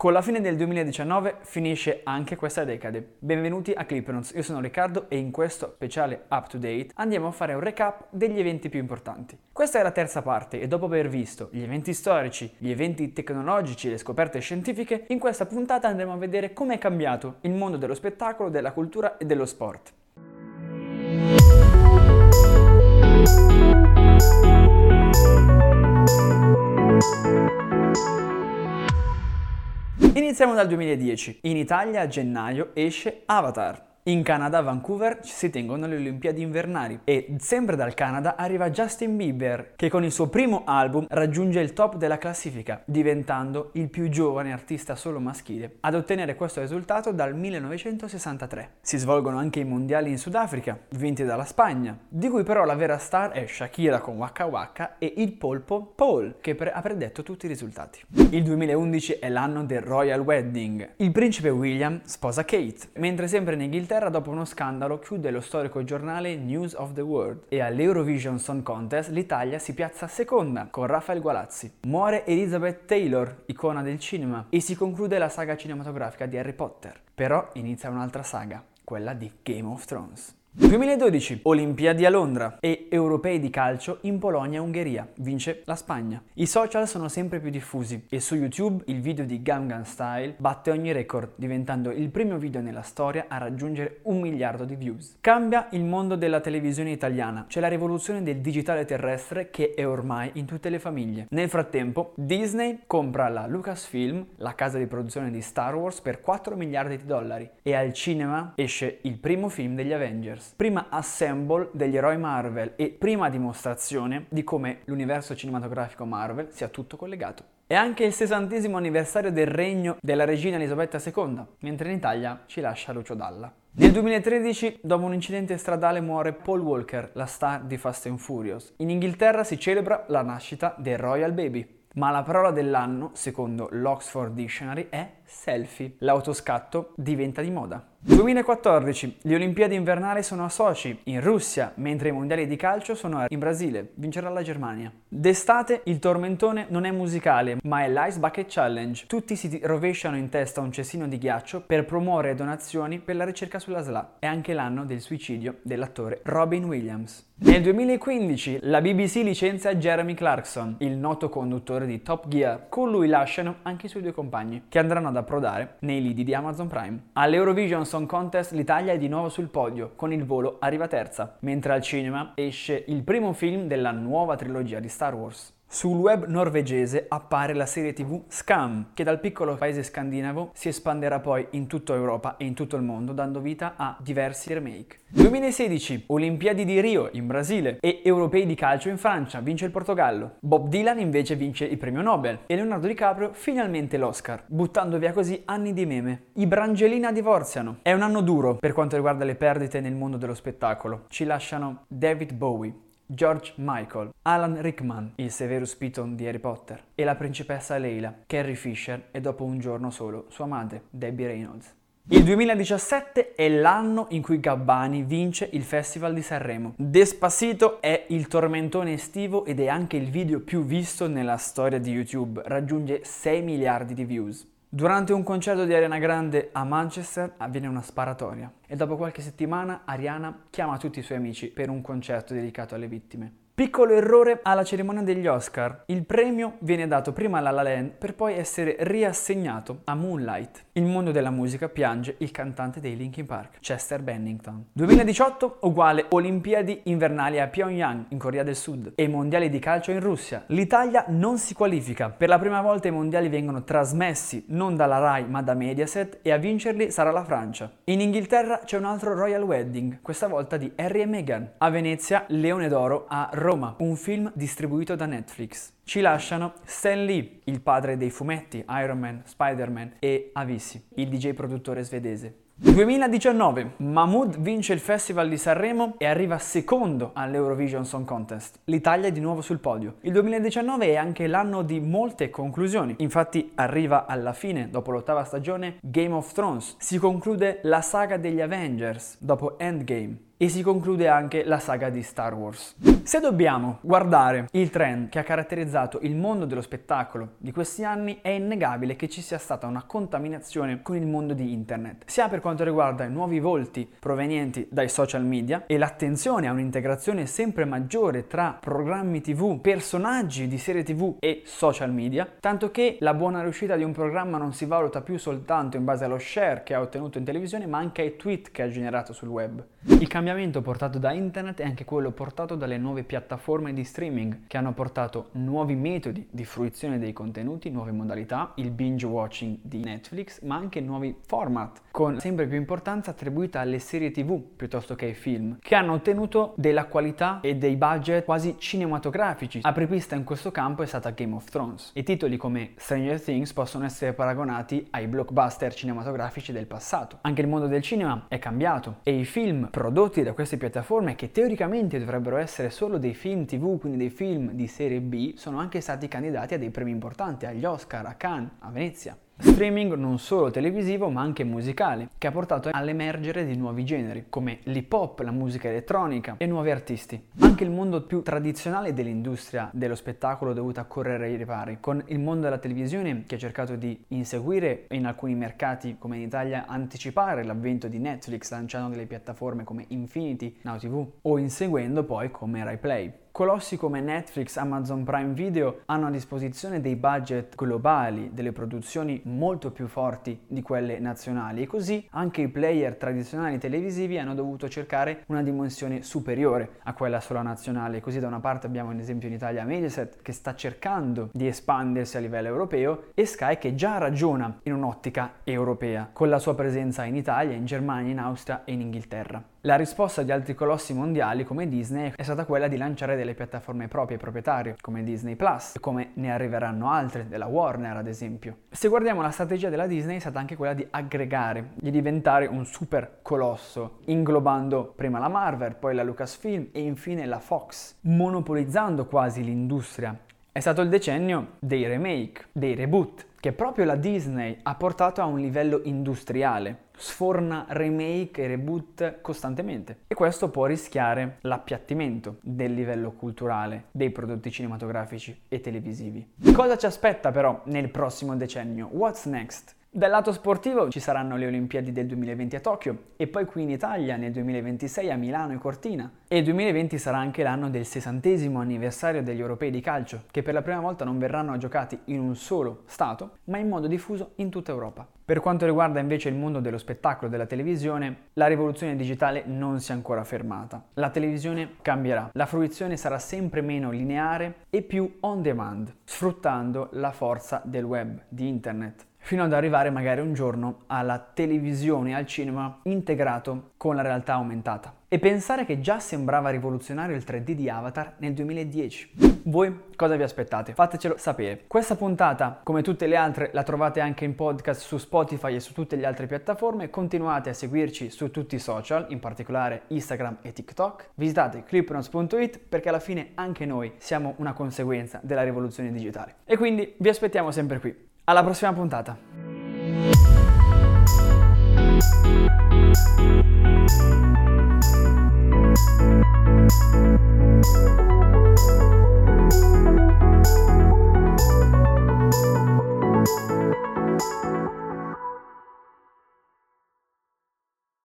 Con la fine del 2019 finisce anche questa decade. Benvenuti a Clipnotes, io sono Riccardo e in questo speciale Up to Date andiamo a fare un recap degli eventi più importanti. Questa è la terza parte e dopo aver visto gli eventi storici, gli eventi tecnologici e le scoperte scientifiche, in questa puntata andremo a vedere come è cambiato il mondo dello spettacolo, della cultura e dello sport. Iniziamo dal 2010. In Italia a gennaio esce Avatar. In Canada, a Vancouver, si tengono le Olimpiadi invernali e sempre dal Canada arriva Justin Bieber che con il suo primo album raggiunge il top della classifica, diventando il più giovane artista solo maschile ad ottenere questo risultato dal 1963. Si svolgono anche i mondiali in Sudafrica, vinti dalla Spagna, di cui però la vera star è Shakira con Waka Waka e il polpo Paul che pre- ha predetto tutti i risultati. Il 2011 è l'anno del Royal Wedding. Il principe William sposa Kate, mentre sempre in Inghilterra Inghilterra dopo uno scandalo chiude lo storico giornale News of the World e all'Eurovision Song Contest l'Italia si piazza seconda con Rafael Gualazzi. Muore Elizabeth Taylor, icona del cinema, e si conclude la saga cinematografica di Harry Potter. Però inizia un'altra saga, quella di Game of Thrones. 2012 Olimpiadi a Londra e Europei di calcio in Polonia e Ungheria. Vince la Spagna. I social sono sempre più diffusi e su YouTube il video di Gangnam Style batte ogni record, diventando il primo video nella storia a raggiungere un miliardo di views. Cambia il mondo della televisione italiana. C'è la rivoluzione del digitale terrestre che è ormai in tutte le famiglie. Nel frattempo, Disney compra la Lucasfilm, la casa di produzione di Star Wars, per 4 miliardi di dollari e al cinema esce il primo film degli Avengers. Avengers, prima assemble degli eroi Marvel e prima dimostrazione di come l'universo cinematografico Marvel sia tutto collegato. È anche il sessantesimo anniversario del regno della regina Elisabetta II, mentre in Italia ci lascia Lucio Dalla. Nel 2013, dopo un incidente stradale, muore Paul Walker, la star di Fast and Furious. In Inghilterra si celebra la nascita del Royal Baby. Ma la parola dell'anno, secondo l'Oxford Dictionary, è selfie. L'autoscatto diventa di moda. 2014. Le Olimpiadi invernali sono a Sochi, in Russia, mentre i mondiali di calcio sono in Brasile. Vincerà la Germania. D'estate il tormentone non è musicale, ma è l'Ice Bucket Challenge. Tutti si rovesciano in testa un cestino di ghiaccio per promuovere donazioni per la ricerca sulla SLA. È anche l'anno del suicidio dell'attore Robin Williams. Nel 2015 la BBC licenzia Jeremy Clarkson, il noto conduttore di Top Gear. Con lui lasciano anche i suoi due compagni, che andranno ad approdare nei lidi di Amazon Prime. All'Eurovision Song Contest l'Italia è di nuovo sul podio, con il volo arriva terza, mentre al cinema esce il primo film della nuova trilogia di Star Wars. Sul web norvegese appare la serie tv Scam, che dal piccolo paese scandinavo si espanderà poi in tutta Europa e in tutto il mondo, dando vita a diversi remake. 2016, Olimpiadi di Rio in Brasile e Europei di calcio in Francia, vince il Portogallo. Bob Dylan invece vince il premio Nobel e Leonardo DiCaprio finalmente l'Oscar, buttando via così anni di meme. I Brangelina divorziano. È un anno duro per quanto riguarda le perdite nel mondo dello spettacolo. Ci lasciano David Bowie, George Michael, Alan Rickman, il Severus Piton di Harry Potter, e la principessa Leila, Carrie Fisher e dopo un giorno solo sua madre, Debbie Reynolds. Il 2017 è l'anno in cui Gabbani vince il Festival di Sanremo. Despacito è il tormentone estivo ed è anche il video più visto nella storia di YouTube, raggiunge 6 miliardi di views. Durante un concerto di Ariana Grande a Manchester avviene una sparatoria e dopo qualche settimana Ariana chiama tutti i suoi amici per un concerto dedicato alle vittime. Piccolo errore alla cerimonia degli Oscar. Il premio viene dato prima alla La Land per poi essere riassegnato a Moonlight. Il mondo della musica piange il cantante dei Linkin Park, Chester Bennington. 2018 uguale Olimpiadi invernali a Pyongyang in Corea del Sud e mondiali di calcio in Russia. L'Italia non si qualifica. Per la prima volta i mondiali vengono trasmessi non dalla Rai ma da Mediaset e a vincerli sarà la Francia. In Inghilterra c'è un altro Royal Wedding, questa volta di Harry e Meghan. A Venezia Leone d'Oro a Roma Roma, un film distribuito da Netflix. Ci lasciano Stan Lee, il padre dei fumetti, Iron Man, Spider-Man e Avissi, il DJ produttore svedese. 2019, Mahmood vince il Festival di Sanremo e arriva secondo all'Eurovision Song Contest. L'Italia è di nuovo sul podio. Il 2019 è anche l'anno di molte conclusioni. Infatti arriva alla fine, dopo l'ottava stagione, Game of Thrones. Si conclude la saga degli Avengers dopo Endgame e si conclude anche la saga di Star Wars. Se dobbiamo guardare il trend che ha caratterizzato il mondo dello spettacolo di questi anni, è innegabile che ci sia stata una contaminazione con il mondo di internet, sia per quanto riguarda i nuovi volti provenienti dai social media e l'attenzione a un'integrazione sempre maggiore tra programmi TV, personaggi di serie TV e social media, tanto che la buona riuscita di un programma non si valuta più soltanto in base allo share che ha ottenuto in televisione, ma anche ai tweet che ha generato sul web. Il cambiamento portato da internet è anche quello portato dalle nuove piattaforme di streaming che hanno portato nuovi metodi di fruizione dei contenuti, nuove modalità, il binge watching di Netflix, ma anche nuovi format, con sempre più importanza attribuita alle serie tv piuttosto che ai film, che hanno ottenuto della qualità e dei budget quasi cinematografici. Apripista in questo campo è stata Game of Thrones e titoli come Stranger Things possono essere paragonati ai blockbuster cinematografici del passato. Anche il mondo del cinema è cambiato e i film prodotti da queste piattaforme che teoricamente dovrebbero essere solo dei film tv, quindi dei film di serie B, sono anche stati candidati a dei premi importanti, agli Oscar, a Cannes, a Venezia. Streaming non solo televisivo ma anche musicale, che ha portato all'emergere di nuovi generi, come l'hip hop, la musica elettronica e nuovi artisti. Anche il mondo più tradizionale dell'industria dello spettacolo è dovuto correre ai ripari, con il mondo della televisione che ha cercato di inseguire e in alcuni mercati come in Italia anticipare l'avvento di Netflix lanciando delle piattaforme come Infinity, Now TV o inseguendo poi come RaiPlay. Colossi come Netflix, Amazon Prime Video hanno a disposizione dei budget globali, delle produzioni molto più forti di quelle nazionali e così anche i player tradizionali televisivi hanno dovuto cercare una dimensione superiore a quella sola nazionale. Così da una parte abbiamo ad esempio in Italia Mediaset che sta cercando di espandersi a livello europeo e Sky che già ragiona in un'ottica europea con la sua presenza in Italia, in Germania, in Austria e in Inghilterra. La risposta di altri colossi mondiali come Disney è stata quella di lanciare delle piattaforme proprie e proprietarie come Disney Plus, come ne arriveranno altre, della Warner ad esempio. Se guardiamo la strategia della Disney è stata anche quella di aggregare, di diventare un super colosso, inglobando prima la Marvel, poi la Lucasfilm e infine la Fox, monopolizzando quasi l'industria. È stato il decennio dei remake, dei reboot, che proprio la Disney ha portato a un livello industriale sforna remake e reboot costantemente e questo può rischiare l'appiattimento del livello culturale dei prodotti cinematografici e televisivi. Cosa ci aspetta però nel prossimo decennio? What's next? Dal lato sportivo ci saranno le Olimpiadi del 2020 a Tokyo e poi qui in Italia nel 2026 a Milano e Cortina. E il 2020 sarà anche l'anno del sessantesimo anniversario degli europei di calcio, che per la prima volta non verranno giocati in un solo Stato, ma in modo diffuso in tutta Europa. Per quanto riguarda invece il mondo dello spettacolo e della televisione, la rivoluzione digitale non si è ancora fermata. La televisione cambierà, la fruizione sarà sempre meno lineare e più on demand, sfruttando la forza del web, di internet fino ad arrivare magari un giorno alla televisione, al cinema integrato con la realtà aumentata. E pensare che già sembrava rivoluzionario il 3D di Avatar nel 2010. Voi cosa vi aspettate? Fatecelo sapere. Questa puntata, come tutte le altre, la trovate anche in podcast su Spotify e su tutte le altre piattaforme. Continuate a seguirci su tutti i social, in particolare Instagram e TikTok. Visitate clipnotes.it perché alla fine anche noi siamo una conseguenza della rivoluzione digitale. E quindi vi aspettiamo sempre qui. Alla prossima puntata.